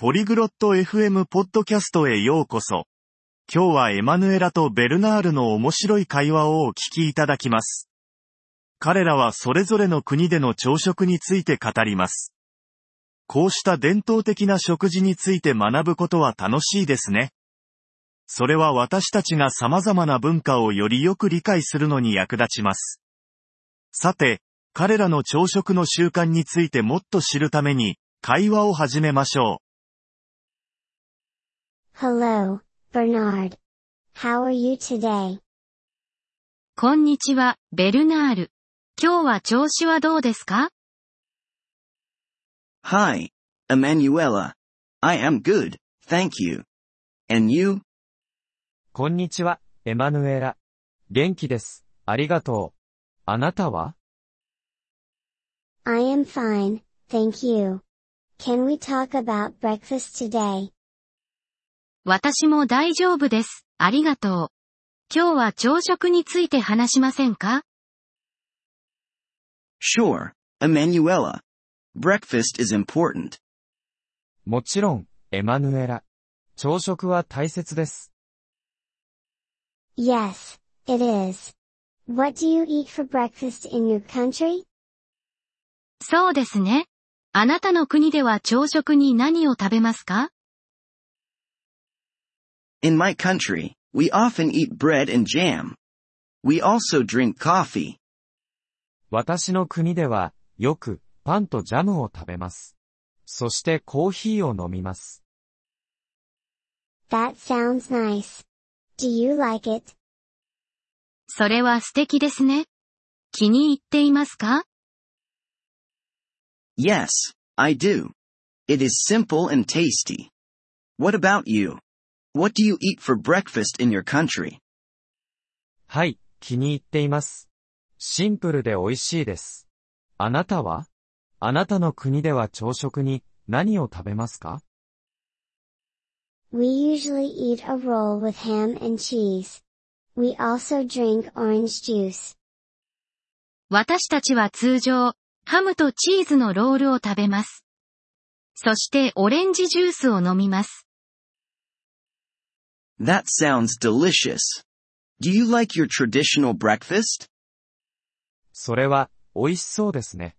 ポリグロット FM ポッドキャストへようこそ。今日はエマヌエラとベルナールの面白い会話をお聞きいただきます。彼らはそれぞれの国での朝食について語ります。こうした伝統的な食事について学ぶことは楽しいですね。それは私たちが様々な文化をよりよく理解するのに役立ちます。さて、彼らの朝食の習慣についてもっと知るために、会話を始めましょう Hello, Bernard. How are you today? こんにちは、ベルナール。今日は調子はどうですか Hi, Emanuela. I am good, thank you. And you? こんにちは、エマヌエラ。元気です。ありがとう。あなたは I am fine, thank you. Can we talk about breakfast today? 私も大丈夫です。ありがとう。今日は朝食について話しませんか Sure, Emanuela. Breakfast is important. もちろん、エマヌエラ。朝食は大切です。Yes, it is. What do you eat for breakfast in your country? そうですね。あなたの国では朝食に何を食べますか In my country, we often eat bread and jam. We also drink coffee. 私の国では、よく、パンとジャムを食べます。そしてコーヒーを飲みます。 That sounds nice. Do you like it? それは素敵ですね。気に入っていますか Yes, I do. It is simple and tasty. What about you? What do you eat for breakfast in your country? はい、気に入っています。シンプルで美味しいです。あなたはあなたの国では朝食に何を食べますか We usually eat a roll with ham and cheese. We also drink orange juice. 私たちは通常、ハムとチーズのロールを食べます。そしてオレンジジュースを飲みます。That sounds delicious. Do you like your traditional breakfast? それは、美味しそうですね。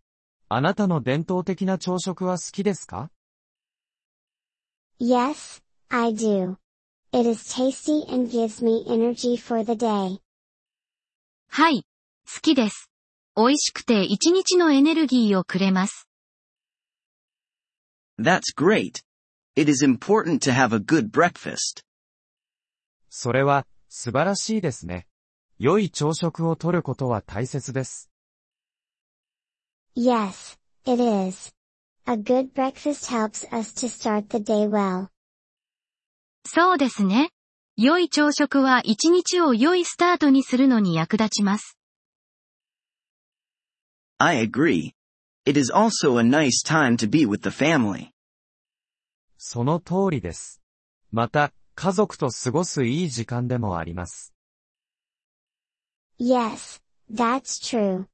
あなたの伝統的な朝食は好きですか Yes, I do. It is tasty and gives me energy for the day. はい。好きです。美味しくて一日のエネルギーをくれます。 That's great. It is important to have a good breakfast. それは、素晴らしいですね。良い朝食をとることは大切です。Yes, it is. A good breakfast helps us to start the day well. そうですね。良い朝食は一日を良いスタートにするのに役立ちます。I agree. It is also a nice time to be with the family. その通りです。また、家族と過ごすいい時間でもあります。Yes, that's true.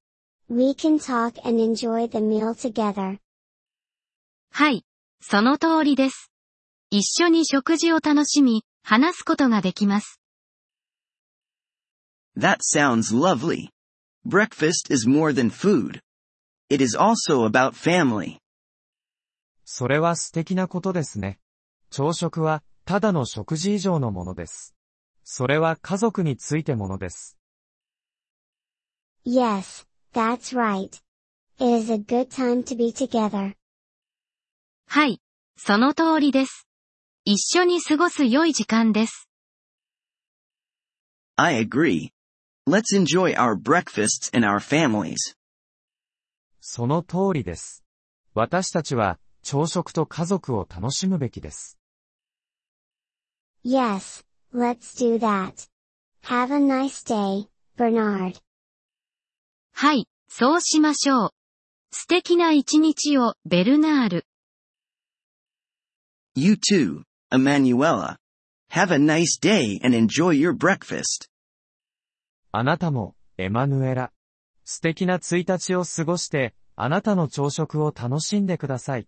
We can talk and enjoy the meal together. はい。その通りです。一緒に食事を楽しみ、話すことができます。That sounds lovely. Breakfast is more than food. It is also about family. それは素敵なことですね。朝食は、ただの食事以上のものです。それは家族についてものです。Yes, that's right. It is a good time to be together. はい。その通りです。一緒に過ごす良い時間です。I agree. Let's enjoy our breakfasts and our families. その通りです。私たちは、朝食と家族を楽しむべきです。Yes, let's do that. Have a nice day, Bernard. はい。そうしましょう。素敵な一日を、ベルナール。You too, Emanuela. Have a nice day and enjoy your breakfast. あなたも、エマヌエラ。素敵な1日を過ごして、あなたの朝食を楽しんでください。